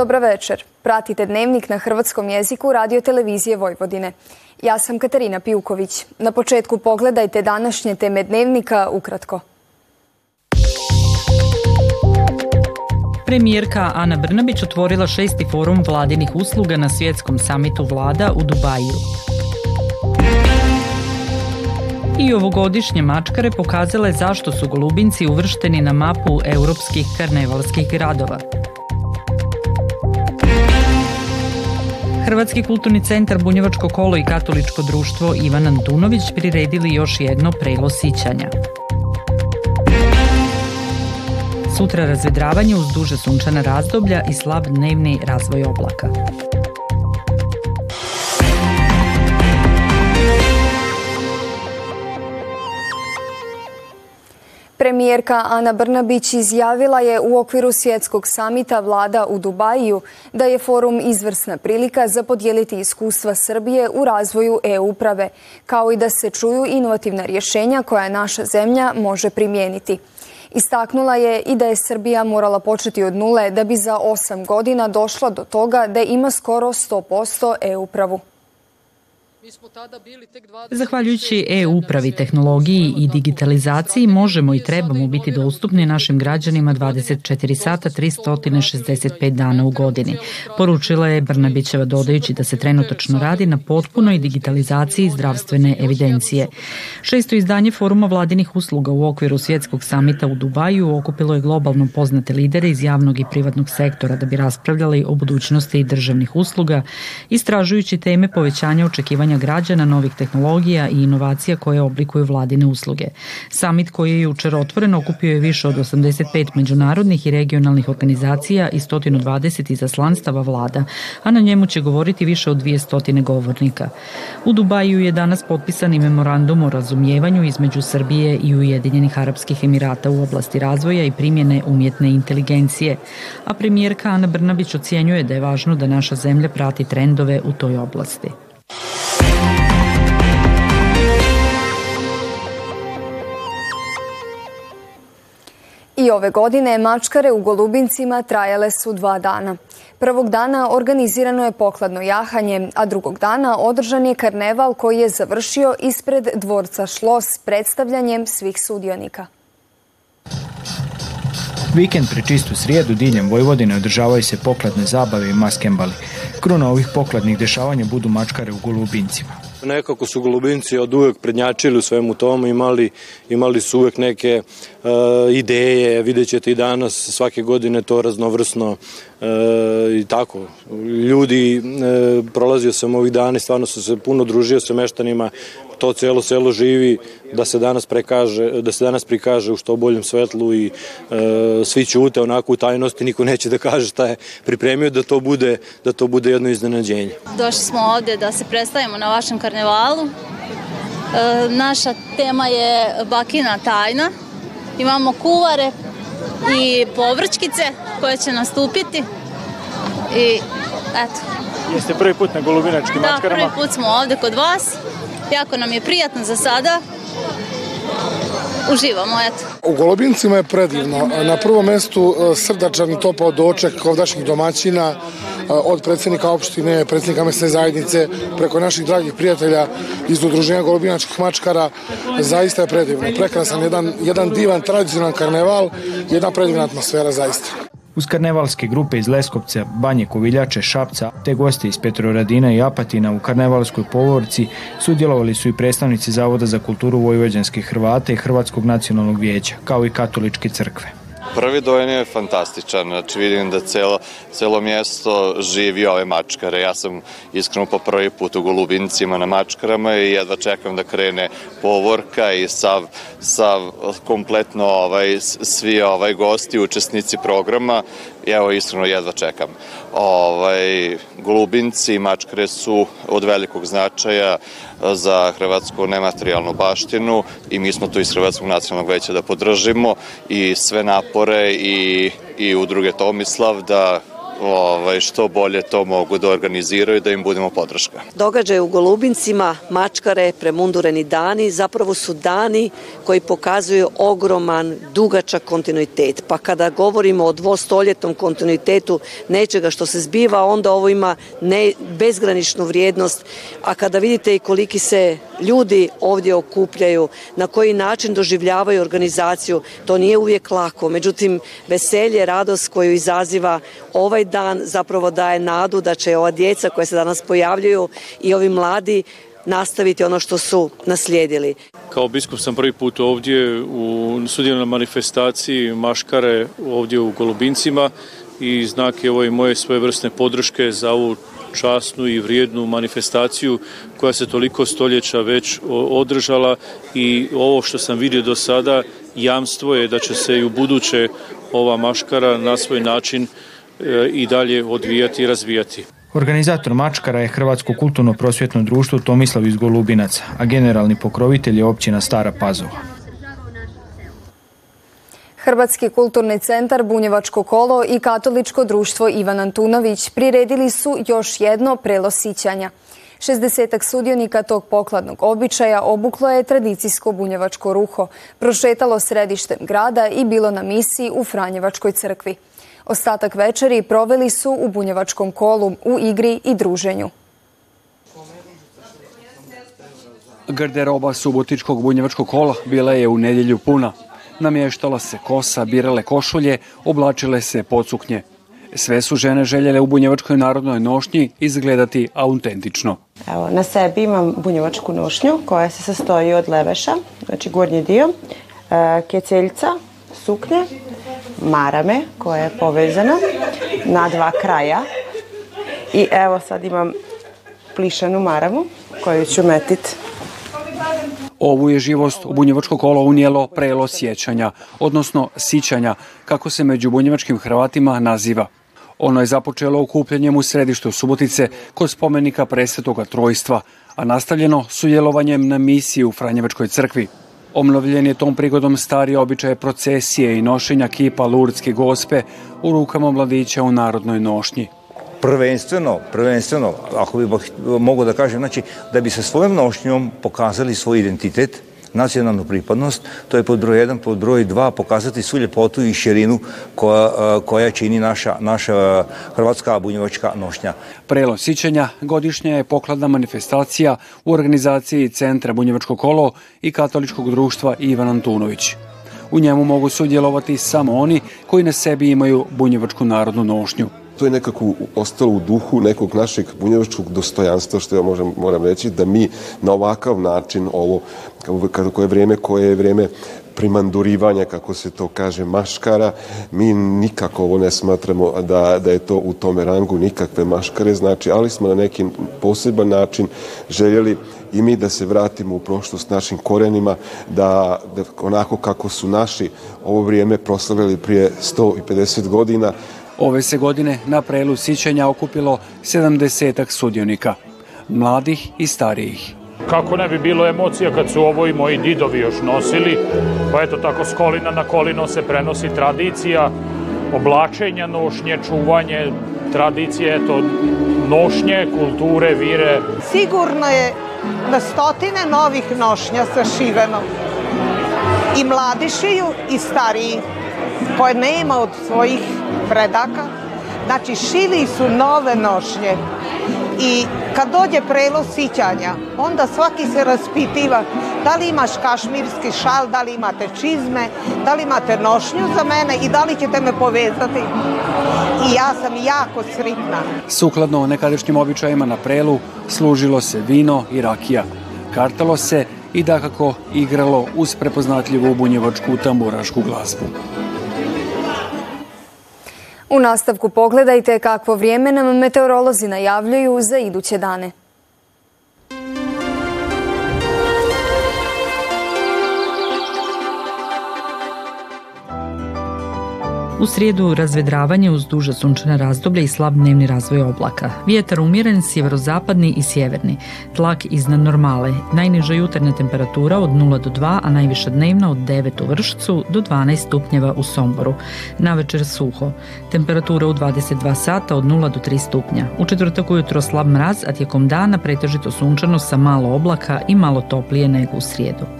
Dobra večer. Pratite dnevnik na hrvatskom jeziku radio televizije Vojvodine. Ja sam Katarina Pijuković. Na početku pogledajte današnje teme dnevnika ukratko. Premijerka Ana Brnabić otvorila šesti forum vladinih usluga na svjetskom samitu vlada u Dubaju. I ovogodišnje mačkare pokazale zašto su golubinci uvršteni na mapu europskih karnevalskih gradova. Hrvatski kulturni centar Bunjevačko kolo i katoličko društvo Ivan Antunović priredili još jedno prelo sićanja. Sutra razvedravanje uz duže sunčana razdoblja i slab dnevni razvoj oblaka. Premijerka Ana Brnabić izjavila je u okviru svjetskog samita vlada u Dubaju da je forum izvrsna prilika za podijeliti iskustva Srbije u razvoju e-uprave, kao i da se čuju inovativna rješenja koja naša zemlja može primijeniti. Istaknula je i da je Srbija morala početi od nule da bi za osam godina došla do toga da ima skoro 100% e-upravu. Zahvaljujući e-upravi, tehnologiji i digitalizaciji možemo i trebamo biti dostupni našim građanima 24 sata 365 dana u godini. Poručila je Brnabićeva dodajući da se trenutačno radi na potpunoj digitalizaciji zdravstvene evidencije. Šesto izdanje foruma vladinih usluga u okviru svjetskog samita u Dubaju okupilo je globalno poznate lidere iz javnog i privatnog sektora da bi raspravljali o budućnosti državnih usluga, istražujući teme povećanja očekivanja građana, novih tehnologija i inovacija koje oblikuju vladine usluge. Samit koji je jučer otvoren okupio je više od 85 međunarodnih i regionalnih organizacija i 120 izaslanstava vlada, a na njemu će govoriti više od 200 govornika. U Dubaju je danas potpisan i memorandum o razumijevanju između Srbije i Ujedinjenih Arapskih Emirata u oblasti razvoja i primjene umjetne inteligencije, a premijerka Ana Brnabić ocjenjuje da je važno da naša zemlja prati trendove u toj oblasti. I ove godine mačkare u Golubincima trajale su dva dana. Prvog dana organizirano je pokladno jahanje, a drugog dana održan je karneval koji je završio ispred dvorca Šlos predstavljanjem svih sudionika. Vikend pre čistu srijedu diljem Vojvodine održavaju se pokladne zabave i maskembali. Kruna ovih pokladnih dešavanja budu mačkare u Golubincima. Nekako su golubinci od uvek prednjačili u svemu tomu, imali, imali su uvek neke uh, ideje, vidjet ćete i danas svake godine to raznovrsno uh, i tako. Ljudi, uh, prolazio sam ovih dana i stvarno sam se puno družio sa meštanima, to celo selo živi, da se danas prekaže, da se danas prikaže u što boljem svetlu i e, svi ćute onako u tajnosti, niko neće da kaže šta je pripremio da to bude, da to bude jedno iznenađenje. Došli smo ovde da se predstavimo na vašem karnevalu. E, naša tema je bakina tajna. Imamo kuvare i povrćkice koje će nastupiti. I eto. Jeste prvi put na Golubinačkim da, mačkarama? Da, prvi put smo ovde kod vas. Jako nam je prijatno za sada. Uživamo, eto. U Golubincima je predivno. Na prvom mestu e, srdačan i topao doček ovdašnjih domaćina, e, od predsednika opštine, predsednika mesne zajednice, preko naših dragih prijatelja iz udruženja Golubinačkih mačkara, zaista je predivno. Prekrasan, jedan, jedan divan, tradicionalan karneval, jedna predivna atmosfera, zaista. Uz karnevalske grupe iz Leskovca, Banje Koviljače, Šapca, te goste iz Petroradina i Apatina u karnevalskoj povorci sudjelovali su i predstavnici Zavoda za kulturu Vojvođanskih Hrvata i Hrvatskog nacionalnog vijeća, kao i katoličke crkve. Prvi dojam je fantastičan, znači vidim da celo, celo mjesto živi ove mačkare. Ja sam iskreno po prvi put u Golubincima na mačkarama i jedva čekam da krene povorka i sav, sav kompletno ovaj, svi ovaj gosti, učesnici programa evo iskreno jedva čekam. Ovaj, golubinci i mačkare su od velikog značaja za hrvatsku nematerijalnu baštinu i mi smo tu iz Hrvatskog nacionalnog veća da podržimo i sve napore i, i udruge Tomislav da ovaj, što bolje to mogu da organiziraju da im budemo podrška. Događaj u Golubincima, mačkare, premundureni dani, zapravo su dani koji pokazuju ogroman, dugačak kontinuitet. Pa kada govorimo o dvostoljetnom kontinuitetu nečega što se zbiva, onda ovo ima ne, bezgraničnu vrijednost, a kada vidite i koliki se ljudi ovdje okupljaju, na koji način doživljavaju organizaciju, to nije uvijek lako. Međutim, veselje, radost koju izaziva ovaj dan zapravo daje nadu da će ova djeca koja se danas pojavljuju i ovi mladi nastaviti ono što su naslijedili. Kao biskup sam prvi put ovdje u sudjelnoj manifestaciji Maškare ovdje u Golubincima i znak je ovoj moje svojevrsne podrške za ovu časnu i vrijednu manifestaciju koja se toliko stoljeća već održala i ovo što sam vidio do sada jamstvo je da će se i u buduće ova maškara na svoj način i dalje odvijati i razvijati. Organizator Mačkara je Hrvatsko kulturno prosvjetno društvo Tomislav iz Golubinaca, a generalni pokrovitelj je općina Stara Pazova. Hrvatski kulturni centar Bunjevačko kolo i katoličko društvo Ivan Antunović priredili su još jedno prelo sićanja. 60 sudionika tog pokladnog običaja obuklo je tradicijsko bunjevačko ruho, prošetalo središtem grada i bilo na misiji u Franjevačkoj crkvi. Ostatak večeri proveli su u bunjevačkom kolu, u igri i druženju. Garderoba subotičkog bunjevačkog kola bila je u nedjelju puna. Namještala se kosa, birale košulje, oblačile se pocuknje. Sve su žene željele u bunjevačkoj narodnoj nošnji izgledati autentično. Evo, na sebi imam bunjevačku nošnju koja se sastoji od leveša, znači gornji dio, e, keceljca, suknje, marame koja je povezana na dva kraja i evo sad imam plišanu maramu koju ću metiti Ovu je živost bunjevačko kolo unijelo prelo sjećanja, odnosno sićanja, kako se među bunjevačkim Hrvatima naziva. Ono je započelo okupljanjem u središtu Subotice kod spomenika presvetoga trojstva, a nastavljeno sudjelovanjem na misiji u Franjevačkoj crkvi. Omnovljen je tom prigodom stari običaje procesije i nošenja kipa Lurdske gospe u rukama mladića u narodnoj nošnji. Prvenstveno, prvenstveno, ako bi mogo da kažem, znači da bi sa svojom nošnjom pokazali svoj identitet, nacionalnu pripadnost, to je pod broj 1, pod broj 2 pokazati svu ljepotu i širinu koja, koja čini naša, naša hrvatska bunjevačka nošnja. Prelo sićenja godišnja je pokladna manifestacija u organizaciji Centra Bunjevačko kolo i Katoličkog društva Ivan Antunović. U njemu mogu sudjelovati samo oni koji na sebi imaju bunjevačku narodnu nošnju to je nekako ostalo u duhu nekog našeg bunjevačkog dostojanstva, što ja možem, moram reći, da mi na ovakav način ovo, kako je vrijeme koje je vrijeme primandurivanja, kako se to kaže, maškara, mi nikako ovo ne smatramo da, da je to u tome rangu nikakve maškare, znači, ali smo na neki poseban način željeli i mi da se vratimo u prošlost našim korenima, da, da onako kako su naši ovo vrijeme proslavili prije 150 godina, Ove se godine na prelu sićenja okupilo 70 sudionika, mladih i starijih. Kako ne bi bilo emocija kad su ovo i moji didovi još nosili, pa eto tako s kolina na kolino se prenosi tradicija, oblačenja nošnje, čuvanje tradicije, eto, nošnje, kulture, vire. Sigurno je na stotine novih nošnja sašiveno. I mladi šiju i stariji, koje nema od svojih predaka. Znači šili su nove nošnje i kad dođe prelo sićanja, onda svaki se raspitiva da li imaš kašmirski šal, da li imate čizme, da li imate nošnju za mene i da li ćete me povezati. I ja sam jako sritna. Sukladno nekadašnjim običajima na prelu služilo se vino i rakija. Kartalo se i dakako igralo uz prepoznatljivu bunjevačku tamburašku glazbu. U nastavku pogledajte kakvo vrijeme nam meteorolozi najavljuju za iduće dane. U srijedu razvedravanje uz duže sunčane razdoblje i slab dnevni razvoj oblaka. Vjetar umjeren, sjeverozapadni i sjeverni. Tlak iznad normale. Najniža jutarnja temperatura od 0 do 2, a najviša dnevna od 9 u Vršcu do 12 stupnjeva u Somboru. Na večer suho. Temperatura u 22 sata od 0 do 3 stupnja. U četvrtak ujutro slab mraz, a tijekom dana pretežito sunčano sa malo oblaka i malo toplije nego u srijedu.